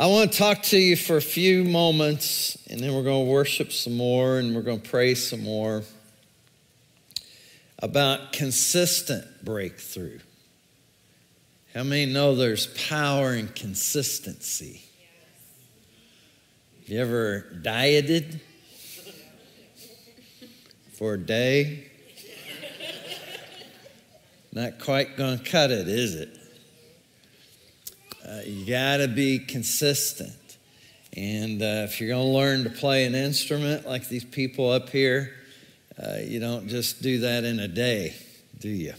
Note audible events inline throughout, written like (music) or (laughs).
I want to talk to you for a few moments, and then we're going to worship some more and we're going to pray some more about consistent breakthrough. How many know there's power in consistency? Have You ever dieted for a day? Not quite going to cut it, is it? Uh, you got to be consistent. And uh, if you're going to learn to play an instrument like these people up here, uh, you don't just do that in a day, do you?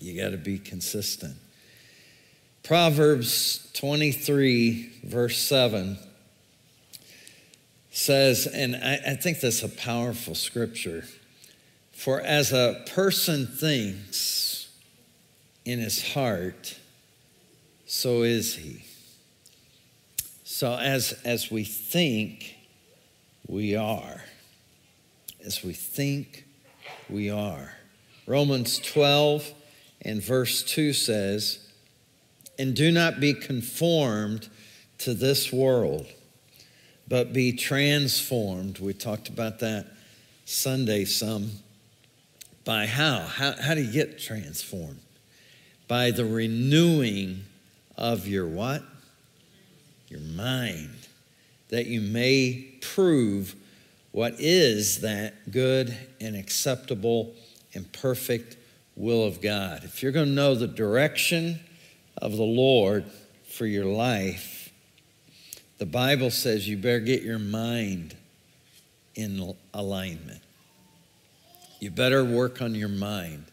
You got to be consistent. Proverbs 23, verse 7 says, and I, I think that's a powerful scripture. For as a person thinks in his heart, so is he. So as, as we think, we are. As we think, we are. Romans 12 and verse 2 says, And do not be conformed to this world, but be transformed. We talked about that Sunday some. By how? How, how do you get transformed? By the renewing of your what? Your mind, that you may prove what is that good and acceptable and perfect will of God. If you're going to know the direction of the Lord for your life, the Bible says you better get your mind in alignment. You better work on your mind.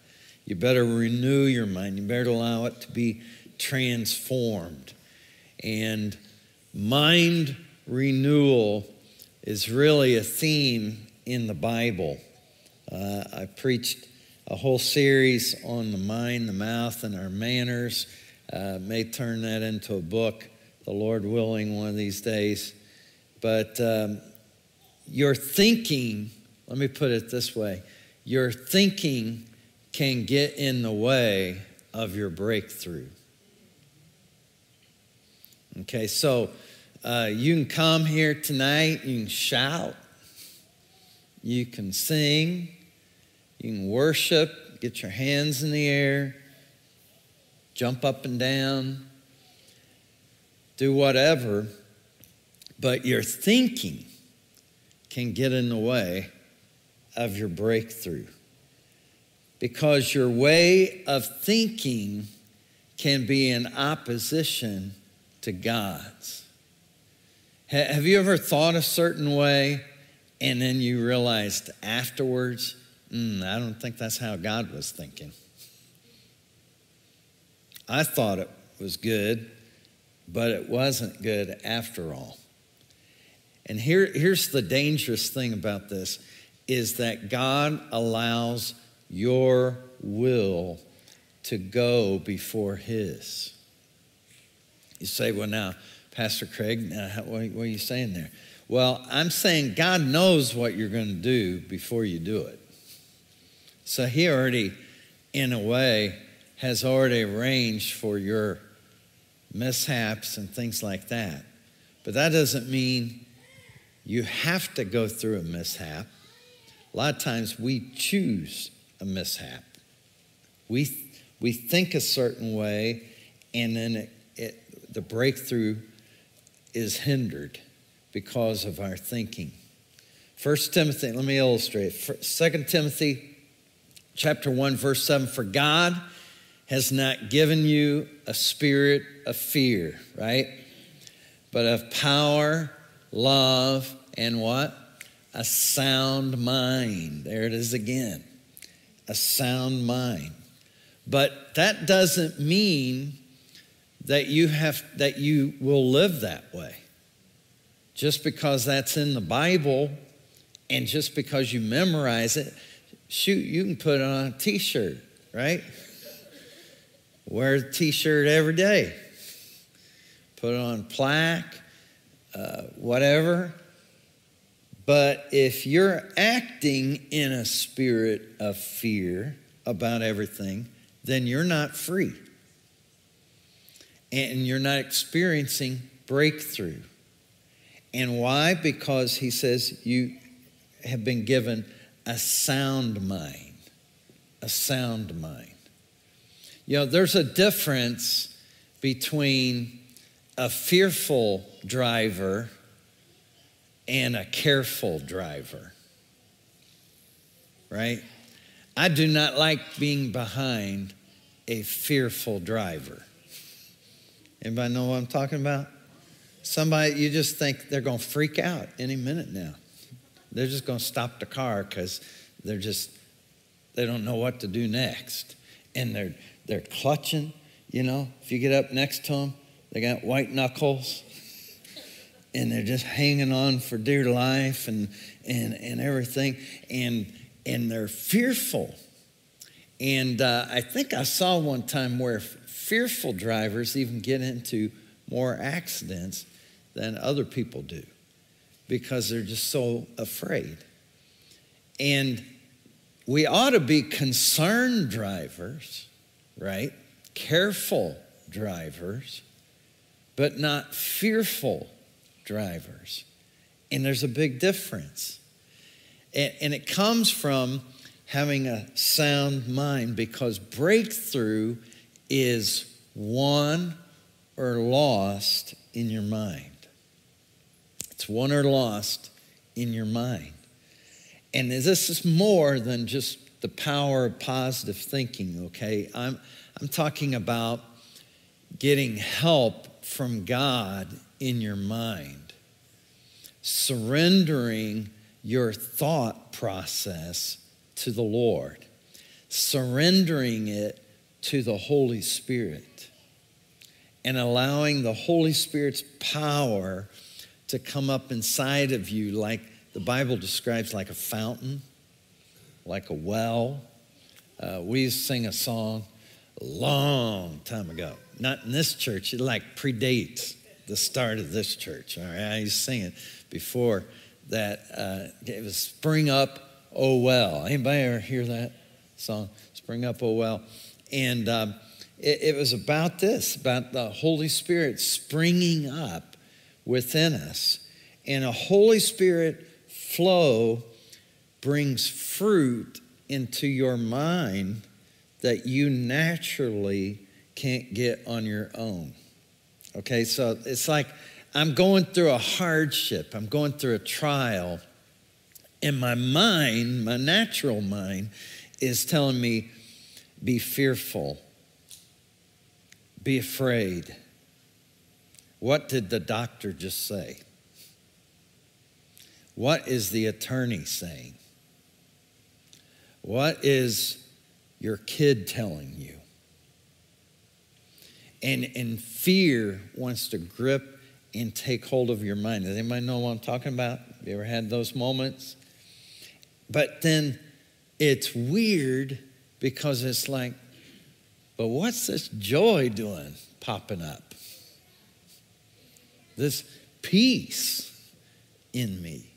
You better renew your mind. You better allow it to be transformed. And mind renewal is really a theme in the Bible. Uh, I preached a whole series on the mind, the mouth, and our manners. Uh, may turn that into a book, the Lord willing, one of these days. But um, your thinking, let me put it this way your thinking can get in the way of your breakthrough. Okay, so uh, you can come here tonight, you can shout, you can sing, you can worship, get your hands in the air, jump up and down, do whatever, but your thinking can get in the way of your breakthrough. Because your way of thinking can be in opposition to God's. Have you ever thought a certain way and then you realized afterwards, mm, I don't think that's how God was thinking? I thought it was good, but it wasn't good after all. And here, here's the dangerous thing about this is that God allows your will to go before his. You say, well, now, Pastor Craig, uh, what are you saying there? Well, I'm saying God knows what you're going to do before you do it. So He already, in a way, has already arranged for your mishaps and things like that. But that doesn't mean you have to go through a mishap. A lot of times we choose a mishap. We, we think a certain way, and then it the breakthrough is hindered because of our thinking. First Timothy, let me illustrate. Second Timothy chapter 1 verse 7 for God has not given you a spirit of fear, right? But of power, love, and what? A sound mind. There it is again. A sound mind. But that doesn't mean that you have that you will live that way. Just because that's in the Bible and just because you memorize it, shoot, you can put on a t-shirt, right? Wear a t-shirt every day. Put it on plaque, uh, whatever. But if you're acting in a spirit of fear about everything, then you're not free and you're not experiencing breakthrough. And why? Because he says you have been given a sound mind. A sound mind. You know, there's a difference between a fearful driver and a careful driver. Right? I do not like being behind a fearful driver. Anybody know what I'm talking about? Somebody you just think they're going to freak out any minute now. They're just going to stop the car because they're just they don't know what to do next, and they're they're clutching. You know, if you get up next to them, they got white knuckles, and they're just hanging on for dear life and and and everything, and and they're fearful. And uh, I think I saw one time where fearful drivers even get into more accidents than other people do because they're just so afraid. And we ought to be concerned drivers, right? Careful drivers, but not fearful drivers. And there's a big difference. And, it comes from having a sound mind because breakthrough is won or lost in your mind. It's won or lost in your mind. And this is more than just the power of positive thinking, okay? I'm, I'm talking about getting help from God in your mind, surrendering your thought process to the Lord, surrendering it to the Holy Spirit, and allowing the Holy Spirit's power to come up inside of you like the Bible describes like a fountain, like a well. Uh, we used to sing a song a long time ago. Not in this church, it like predates the start of this church. All right, I used to sing it before that. Uh, it was Spring Up, Oh Well. Anybody ever hear that song? Spring Up, Oh Well. And um, it, it was about this, about the Holy Spirit springing up within us. And a Holy Spirit flow brings fruit into your mind that you naturally can't get on your own. Okay, so it's like I'm going through a hardship, I'm going through a trial, and my mind, my natural mind, is telling me, be fearful, be afraid what did the doctor just say? What is the attorney saying? What is your kid telling you? And, and fear wants to grip and take hold of your mind. Does anybody know what I'm talking about? Have you ever had those moments? But then it's weird because it's like, but what's this joy doing popping up? this peace in me.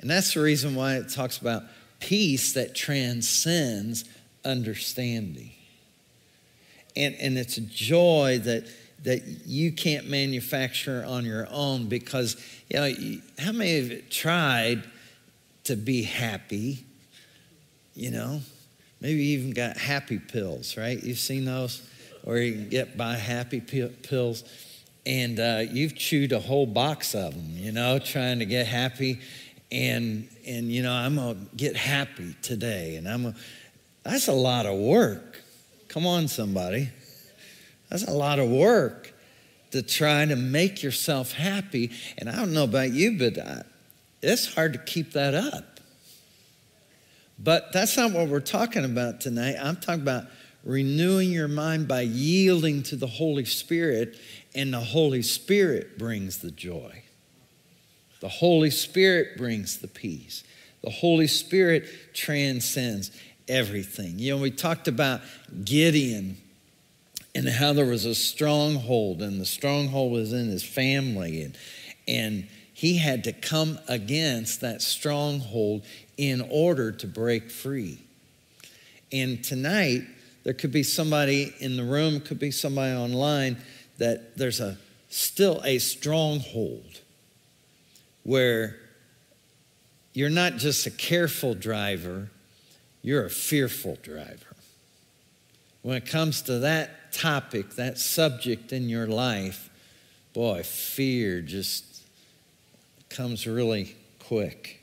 And that's the reason why it talks about peace that transcends understanding. And, and it's a joy that, that you can't manufacture on your own because, you know, how many you tried to be happy? You know, maybe you even got happy pills, right? You've seen those? Or you can get buy happy pills and uh, you've chewed a whole box of them, you know, trying to get happy. And, and you know, I'm to get happy today. And I'm gonna, that's a lot of work. Come on, somebody. That's a lot of work to try to make yourself happy. And I don't know about you, but I, uh, it's hard to keep that up. But that's not what we're talking about tonight. I'm talking about renewing your mind by yielding to the Holy Spirit and the Holy Spirit brings the joy. The Holy Spirit brings the peace. The Holy Spirit transcends everything. You know, we talked about Gideon and how there was a stronghold, and the stronghold was in his family, and, and he had to come against that stronghold in order to break free. And tonight, there could be somebody in the room, could be somebody online that there's a still a stronghold where you're not just a careful driver, you're a fearful driver. When it comes to that topic, that subject in your life, boy, fear just comes really quick.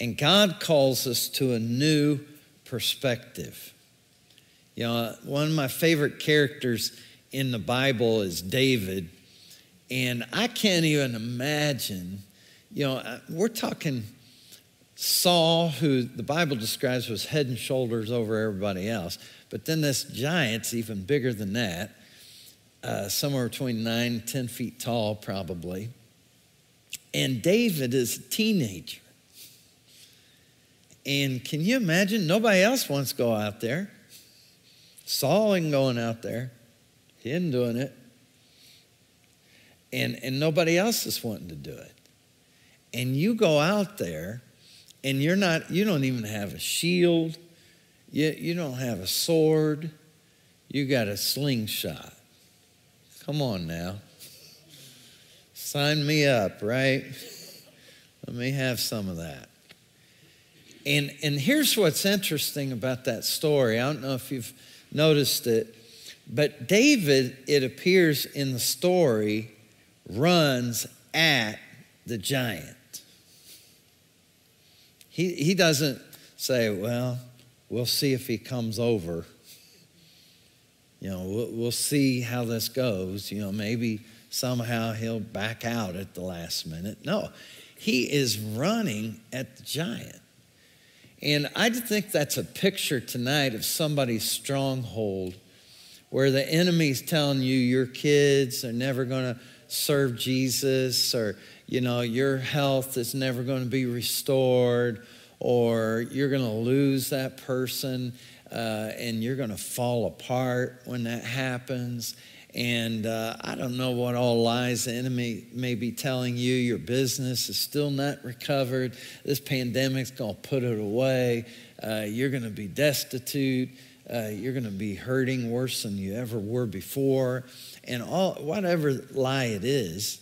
And God calls us to a new perspective. You know, one of my favorite characters in the Bible is David. And I can't even imagine, you know, uh, we're talking Saul, who the Bible describes was head and shoulders over everybody else. But then this giant's even bigger than that, uh, somewhere between nine, ten feet tall, probably. And David is a teenager. And can you imagine? Nobody else wants to go out there. Saul ain't going out there. He doing it. And, and nobody else is wanting to do it. And you go out there and you're not, you don't even have a shield. You, you don't have a sword. You got a slingshot. Come on now. Sign me up, right? (laughs) Let me have some of that. And, and here's what's interesting about that story. I don't know if you've noticed it, but David, it appears in the story, runs at the giant. He, he doesn't say, well, we'll see if he comes over. You know, we'll, we'll see how this goes. You know, maybe somehow he'll back out at the last minute. No, he is running at the giant. And I think that's a picture tonight of somebody's stronghold where the enemy's telling you your kids are never going to serve Jesus or, you know, your health is never going to be restored or you're going to lose that person uh, and you're going to fall apart when that happens. And uh, I don't know what all lies the enemy may be telling you. Your business is still not recovered. This pandemic's going to put it away. Uh, you're going to be destitute. Uh, you're going to be hurting worse than you ever were before. And all, whatever lie it is.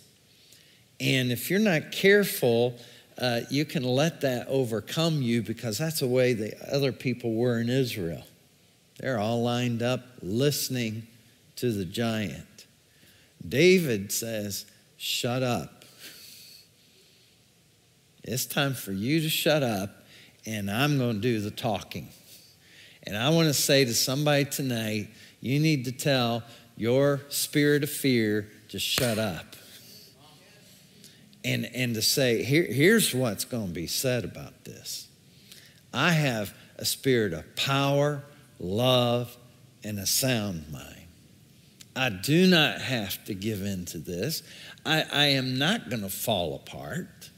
And if you're not careful, uh, you can let that overcome you because that's the way the other people were in Israel. They're all lined up listening to the giant. David says, Shut up. It's time for you to shut up, and I'm going to do the talking. And I want to say to somebody tonight, you need to tell your spirit of fear to shut up. And, and to say, Here, here's what's going to be said about this I have a spirit of power, love, and a sound mind. I do not have to give in to this. I, I am not going to fall apart.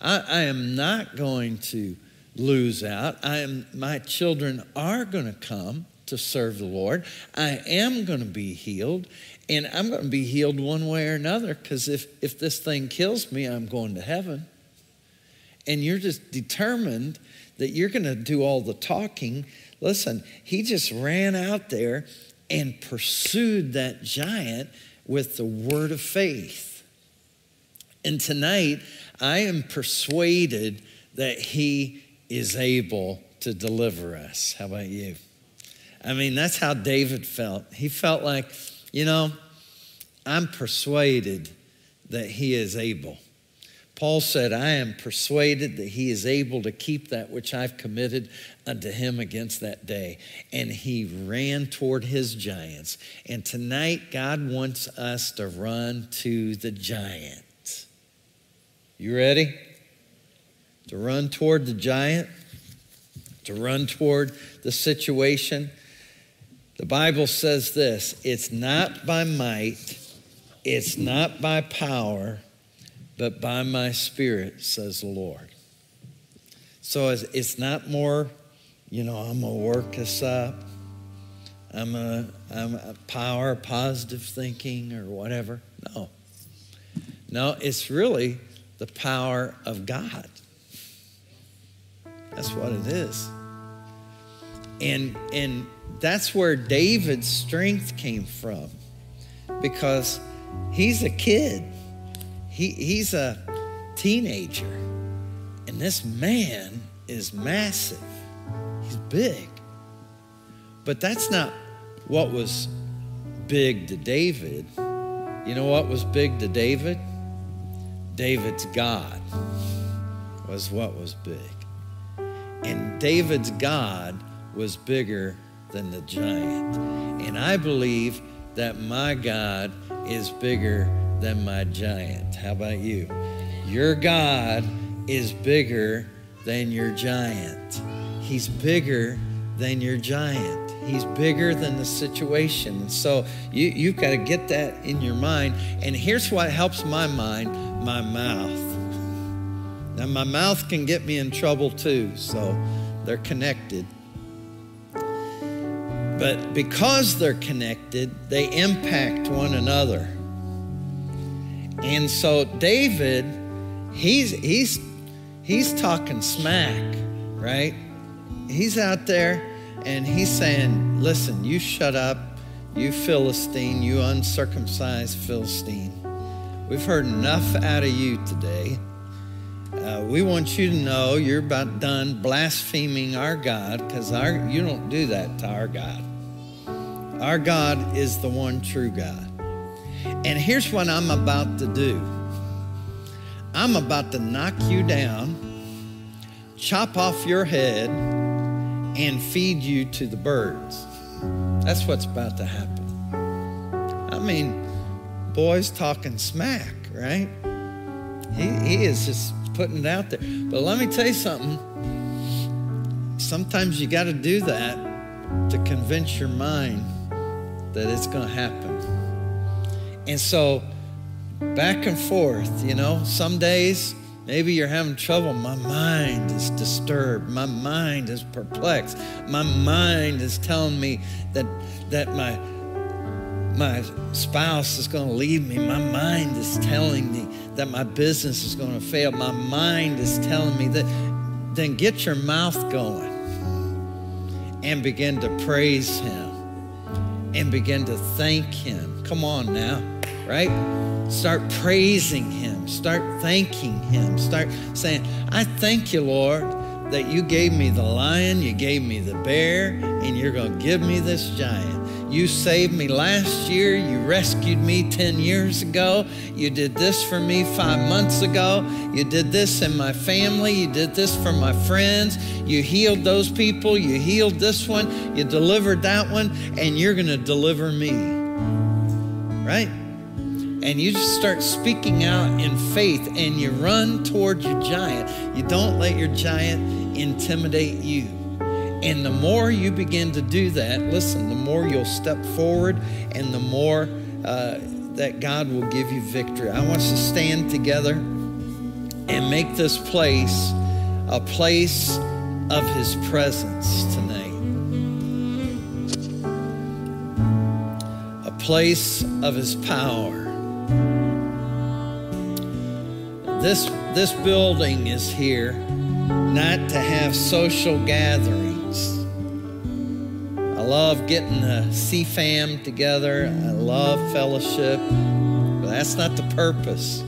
I, I, am not going to lose out. I am, my children are going to come to serve the Lord. I am going to be healed, and I'm going to be healed one way or another because if, if this thing kills me, I'm going to heaven. And you're just determined that you're going to do all the talking. Listen, he just ran out there and pursued that giant with the word of faith. And tonight, I am persuaded that he is able to deliver us. How about you? I mean, that's how David felt. He felt like, you know, I'm persuaded that he is able. Paul said, I am persuaded that he is able to keep that which I've committed unto him against that day. And he ran toward his giants. And tonight, God wants us to run to the giant. You ready? To run toward the giant, to run toward the situation. The Bible says this it's not by might, it's not by power but by my spirit, says the Lord. So it's not more, you know, I'm going to work this up. I'm a, I'm a power, positive thinking, or whatever. No. No, it's really the power of God. That's what it is. And, and that's where David's strength came from because he's a kid. He, he's a teenager. And this man is massive. He's big. But that's not what was big to David. You know what was big to David? David's God was what was big. And David's God was bigger than the giant. And I believe that my God is bigger than my giant. How about you? Your God is bigger than your giant. He's bigger than your giant. He's bigger than the situation. So you, you've got to get that in your mind. And here's what helps my mind my mouth. Now, my mouth can get me in trouble too, so they're connected. But because they're connected, they impact one another. And so David, he's he's he's talking smack, right? He's out there and he's saying, "Listen, you shut up, you Philistine, you uncircumcised Philistine. We've heard enough out of you today. Uh, we want you to know you're about done blaspheming our God because our you don't do that to our God. Our God is the one true God. And here's what I'm about to do I'm about to knock you down, chop off your head, and feed you to the birds. That's what's about to happen. I mean, boys talking smack, right? He, he is just putting it out there. But let me tell you something. Sometimes you got to do that to convince your mind that it's going to happen. And so, back and forth, you know, some days maybe you're having trouble. My mind is disturbed. My mind is perplexed. My mind is telling me that, that my, my spouse is going to leave me. My mind is telling me that my business is going to fail. My mind is telling me that. Then get your mouth going and begin to praise Him and begin to thank Him. Come on now, right? Start praising Him. Start thanking Him. Start saying, I thank you, Lord, that you gave me the lion, you gave me the bear, and you're going to give me this giant. You saved me last year. You rescued me 10 years ago. You did this for me five months ago. You did this in my family. You did this for my friends. You healed those people. You healed this one. You delivered that one. And you're going to deliver me. Right? And you just start speaking out in faith and you run toward your giant. You don't let your giant intimidate you. And the more you begin to do that, listen, the more you'll step forward and the more uh, that God will give you victory. I want us to stand together and make this place a place of His presence tonight. A place of His power. This, this building is here not to have social gatherings love getting the CFAM together. I love fellowship. But that's not the purpose.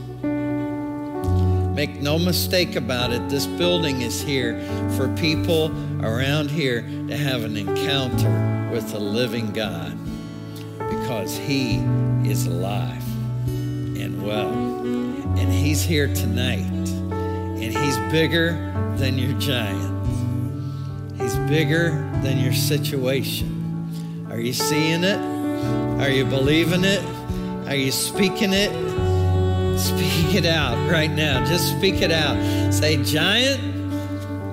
Make no mistake about it, this building is here for people around here to have an encounter with the living God because He is alive and well. And He's here tonight. And He's bigger than your giant. He's bigger than your situation. Are you seeing it? Are you believing it? Are you speaking it? Speak it out right now. Just speak it out. Say, Giant,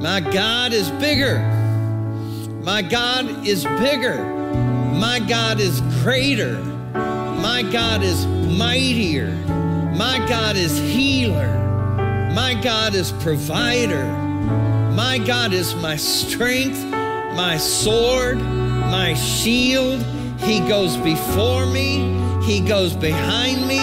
my God is bigger. My God is bigger. My God is greater. My God is mightier. My God is healer. My God is provider. My God is my strength, my sword, my shield. He goes before me, He goes behind me,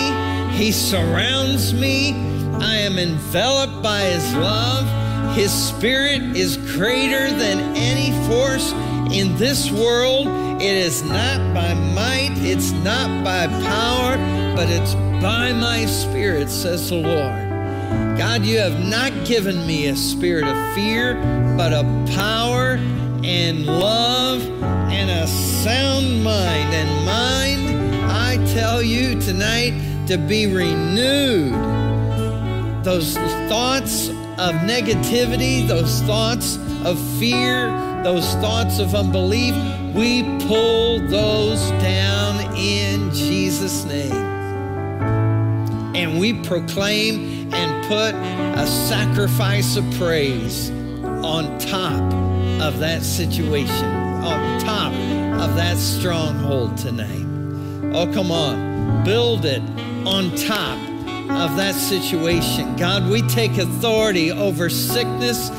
He surrounds me. I am enveloped by His love. His spirit is greater than any force in this world. It is not by might, it's not by power, but it's by my Spirit, says the Lord. God, you have not given me a spirit of fear, but of power and love and a sound mind. And mind, I tell you tonight to be renewed. Those thoughts of negativity, those thoughts of fear, those thoughts of unbelief, we pull those down in Jesus' name. And we proclaim and put a sacrifice of praise on top of that situation, on top of that stronghold tonight. Oh, come on. Build it on top of that situation. God, we take authority over sickness,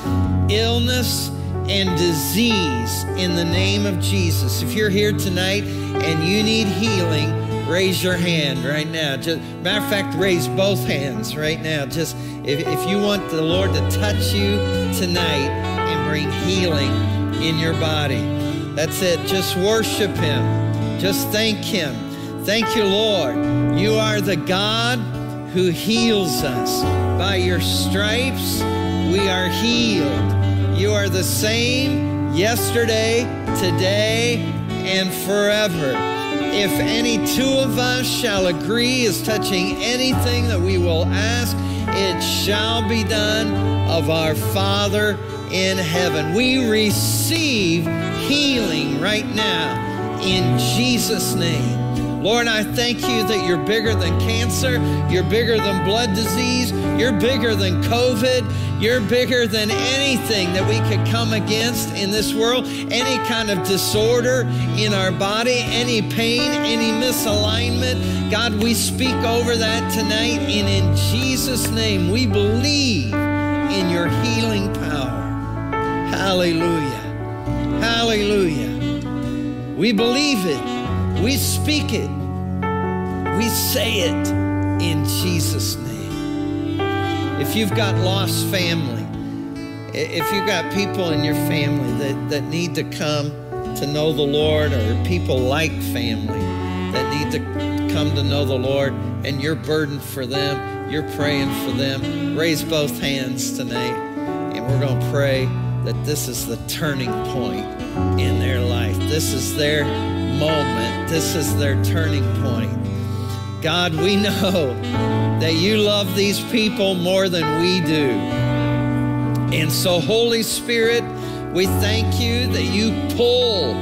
illness, and disease in the name of Jesus. If you're here tonight and you need healing, raise your hand right now. Just, matter of fact, raise both hands right now. Just if, if you want the Lord to touch you tonight bring healing in your body, that's it. Just worship Him. Just thank Him. Thank you, Lord. You are the God who heals us. By your stripes, we are healed. You are the same yesterday, today, and forever. If any two of us shall agree as touching anything that we will ask, it shall be done of our Father in heaven. We receive healing right now in Jesus' name. Lord, I thank you that you're bigger than cancer, you're bigger than blood disease, you're bigger than COVID, you're bigger than anything that we could come against in this world, any kind of disorder in our body, any pain, any misalignment. God, we speak over that tonight, and in Jesus' name, we believe in your healing power. Hallelujah. Hallelujah. We believe it. We speak it. We say it in Jesus' name. If you've got lost family, if you've got people in your family that, that need to come to know the Lord, or people like family that need to come to know the Lord, and you're burdened for them, you're praying for them, raise both hands tonight, and we're going to pray that this is the turning point in their life. This is their moment. This is their turning point. God, we know that you love these people more than we do. And so, Holy Spirit, we thank you that you pull,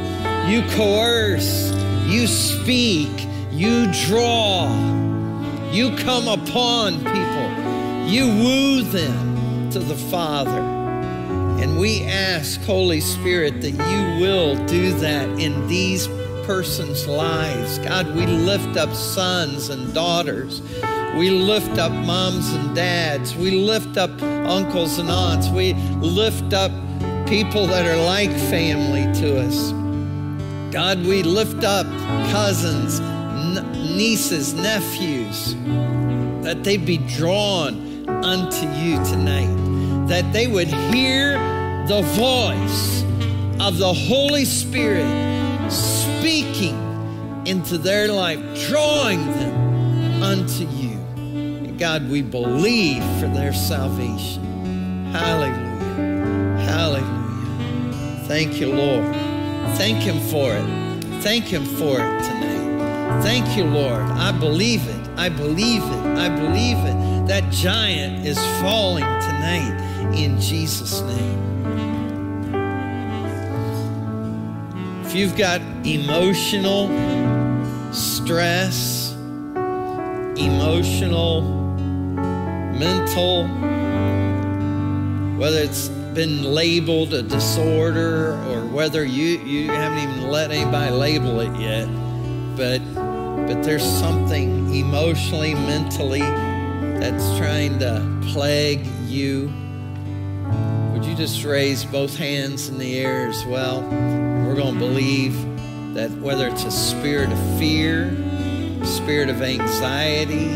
you coerce, you speak, you draw, you come upon people, you woo them to the Father. And we ask, Holy Spirit, that you will do that in these person's lives. God, we lift up sons and daughters. We lift up moms and dads. We lift up uncles and aunts. We lift up people that are like family to us. God, we lift up cousins, nieces, nephews, that they be drawn unto you tonight, that they would hear the voice of the Holy Spirit speaking into their life, drawing them unto you. And God, we believe for their salvation. Hallelujah. Hallelujah. Thank you, Lord. Thank Him for it. Thank Him for it tonight. Thank you, Lord. I believe it. I believe it. I believe it. That giant is falling tonight in Jesus' name. If you've got emotional stress, emotional, mental, whether it's been labeled a disorder or whether you, you haven't even let anybody label it yet, but but there's something emotionally, mentally that's trying to plague you. Would you just raise both hands in the air as well? We're going to believe that whether it's a spirit of fear, a spirit of anxiety,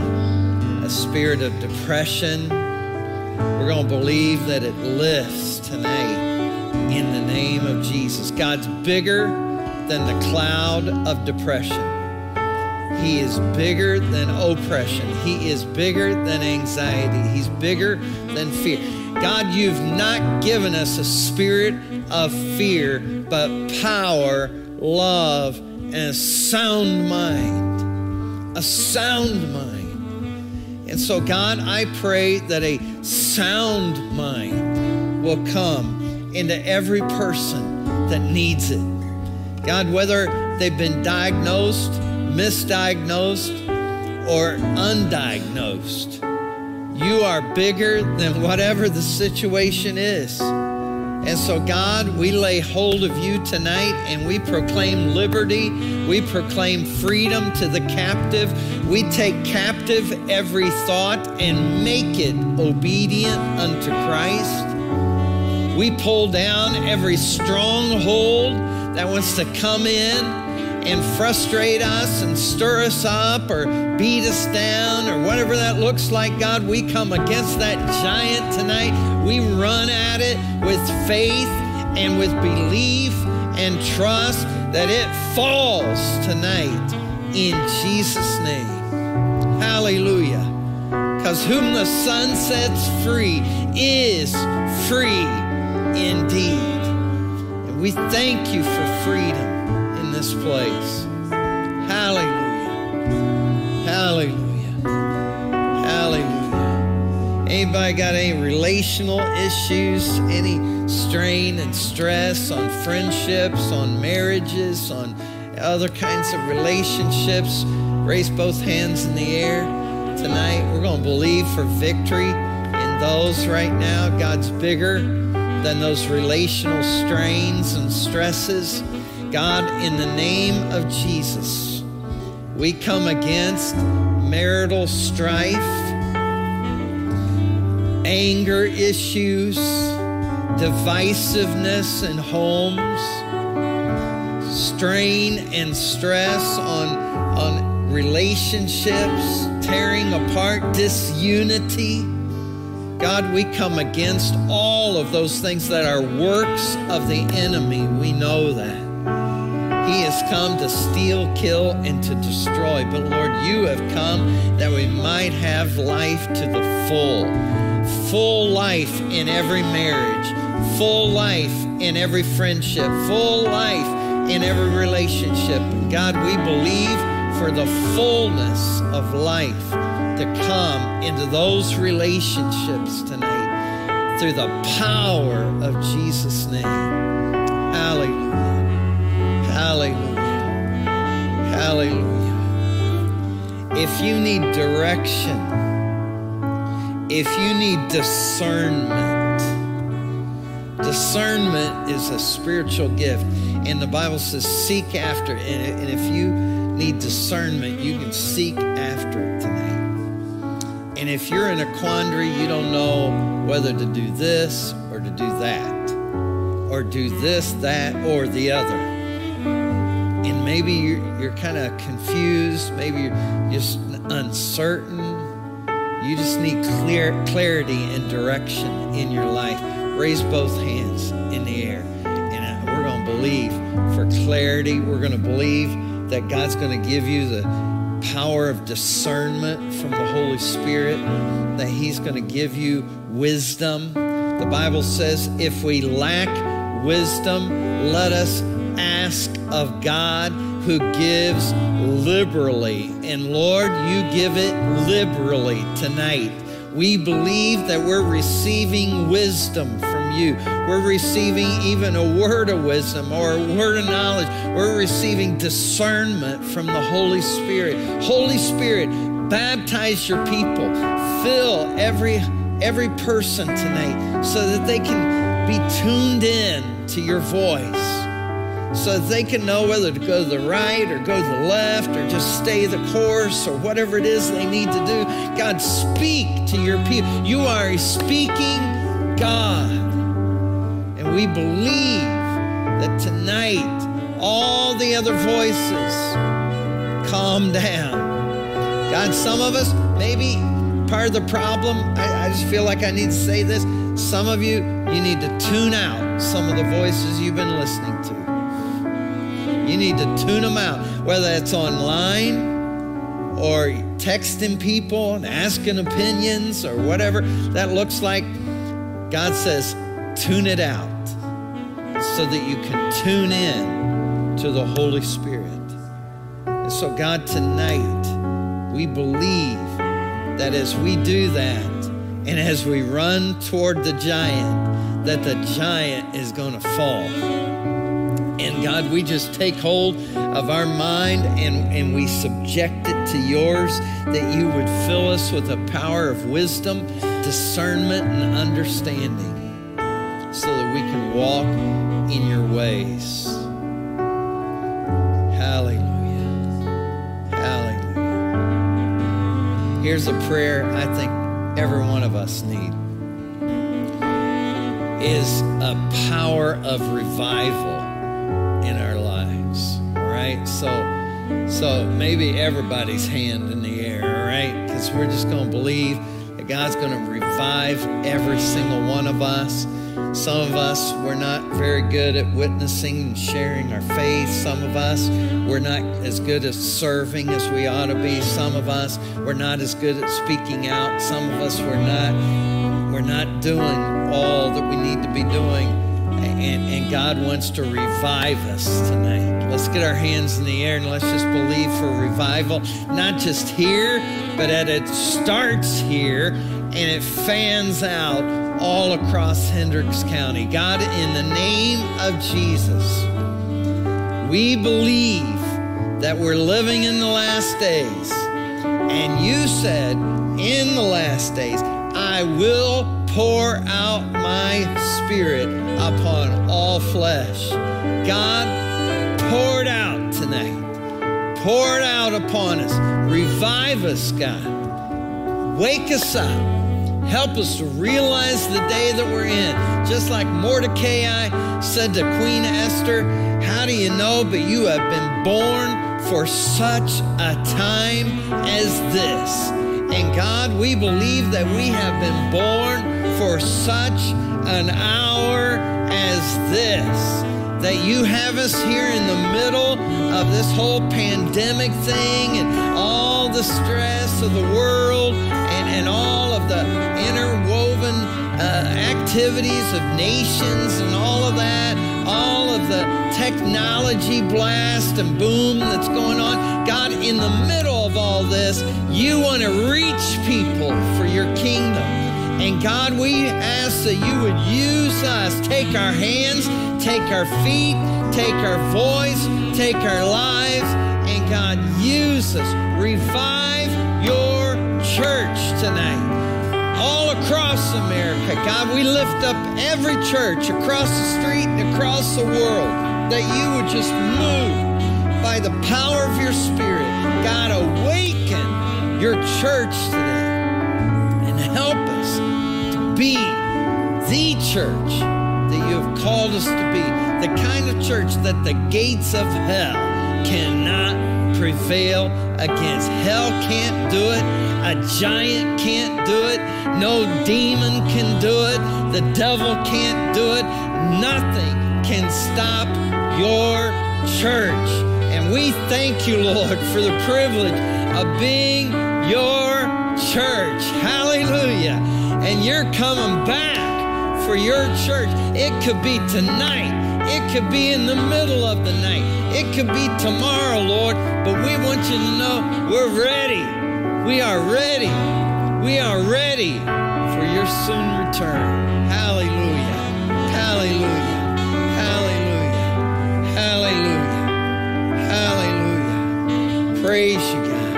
a spirit of depression, we're going to believe that it lifts tonight in the name of Jesus. God's bigger than the cloud of depression. He is bigger than oppression. He is bigger than anxiety. He's bigger than fear. God, you've not given us a spirit of fear, but power, love, and a sound mind. A sound mind. And so, God, I pray that a sound mind will come into every person that needs it. God, whether they've been diagnosed, misdiagnosed, or undiagnosed, you are bigger than whatever the situation is. And so, God, we lay hold of you tonight and we proclaim liberty. We proclaim freedom to the captive. We take captive every thought and make it obedient unto Christ. We pull down every stronghold that wants to come in and frustrate us and stir us up or beat us down or whatever that looks like, God, we come against that giant tonight. We run at it with faith and with belief and trust that it falls tonight in Jesus' name. Hallelujah. Because whom the Son sets free is free indeed. And we thank you for freedom this place. Hallelujah. Hallelujah. Hallelujah. Anybody got any relational issues, any strain and stress on friendships, on marriages, on other kinds of relationships? Raise both hands in the air tonight. We're going to believe for victory in those right now. God's bigger than those relational strains and stresses. God, in the name of Jesus, we come against marital strife, anger issues, divisiveness in homes, strain and stress on, on relationships, tearing apart, disunity. God, we come against all of those things that are works of the enemy. We know that. He has come to steal, kill, and to destroy. But Lord, you have come that we might have life to the full. Full life in every marriage, full life in every friendship, full life in every relationship. God, we believe for the fullness of life to come into those relationships tonight through the power of Jesus' name. Hallelujah. Hallelujah. Hallelujah. If you need direction, if you need discernment, discernment is a spiritual gift. And the Bible says, seek after it. And if you need discernment, you can seek after it tonight. And if you're in a quandary, you don't know whether to do this or to do that, or do this, that, or the other. Maybe you're, you're kind of confused, maybe you're just uncertain. You just need clear clarity and direction in your life. Raise both hands in the air. And uh, we're going to believe for clarity. We're going to believe that God's going to give you the power of discernment from the Holy Spirit, that He's going to give you wisdom. The Bible says, if we lack wisdom, let us ask of God who gives liberally. And Lord, you give it liberally tonight. We believe that we're receiving wisdom from you. We're receiving even a word of wisdom or a word of knowledge. We're receiving discernment from the Holy Spirit. Holy Spirit, baptize your people. Fill every every person tonight so that they can be tuned in to your voice so they can know whether to go to the right or go to the left or just stay the course or whatever it is they need to do. God, speak to your people. You are a speaking God. And we believe that tonight all the other voices calm down. God, some of us, maybe part of the problem, I, I just feel like I need to say this. Some of you, you need to tune out some of the voices you've been listening to. You need to tune them out, whether it's online or texting people and asking opinions or whatever that looks like, God says, tune it out so that you can tune in to the Holy Spirit. And so, God, tonight, we believe that as we do that and as we run toward the giant, that the giant is going to fall. God, we just take hold of our mind and, and we subject it to yours, that you would fill us with a power of wisdom, discernment, and understanding so that we can walk in your ways. Hallelujah. Hallelujah. Here's a prayer I think every one of us need is a power of revival right? So so maybe everybody's hand in the air, all right? Because we're just going to believe that God's going to revive every single one of us. Some of us, we're not very good at witnessing and sharing our faith. Some of us, we're not as good at serving as we ought to be. Some of us, we're not as good at speaking out. Some of us, we're not, we're not doing all that we need to be doing. And, and God wants to revive us tonight. Let's get our hands in the air and let's just believe for revival, not just here, but that it starts here and it fans out all across Hendricks County. God, in the name of Jesus, we believe that we're living in the last days. And you said, in the last days, I will pour out my spirit upon all flesh. God, pour it out tonight. Pour it out upon us. Revive us, God. Wake us up. Help us to realize the day that we're in. Just like Mordecai said to Queen Esther, How do you know? But you have been born for such a time as this. And God, we believe that we have been born for such an hour as this. That you have us here in the middle of this whole pandemic thing and all the stress of the world and, and all of the interwoven uh, activities of nations and all of that, all of the technology blast and boom that's going on. God, in the middle of all this, you want to reach people for your kingdom. And God, we ask that you would use us, take our hands, take our feet, take our voice, take our lives, and God, use us. Revive your church tonight. All across America, God, we lift up every church across the street and across the world that you would just move by the power of your Spirit. God, awaken your church today and help us to be the church that you have called us to be, the kind of church that the gates of hell cannot prevail against. Hell can't do it. A giant can't do it. No demon can do it. The devil can't do it. Nothing can stop your church. And we thank you, Lord, for the privilege of being your church. Hallelujah. And you're coming back for your church. It could be tonight. It could be in the middle of the night. It could be tomorrow, Lord. But we want you to know we're ready. We are ready. We are ready for your soon return. Hallelujah. Hallelujah. Hallelujah. Hallelujah. Hallelujah. Praise you, God.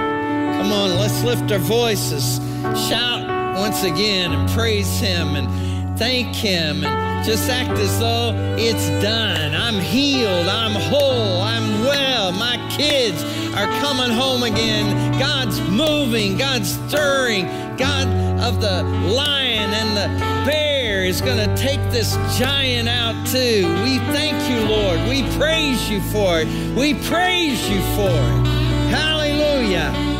Come on, let's lift our voices. Shout once again and praise Him and thank Him and just act as though it's done. I'm healed. I'm whole. I'm well. My kids are coming home again. God's moving. God's stirring. God of the lion and the bear is going to take this giant out too. We thank you, Lord. We praise you for it. We praise you for it. Hallelujah.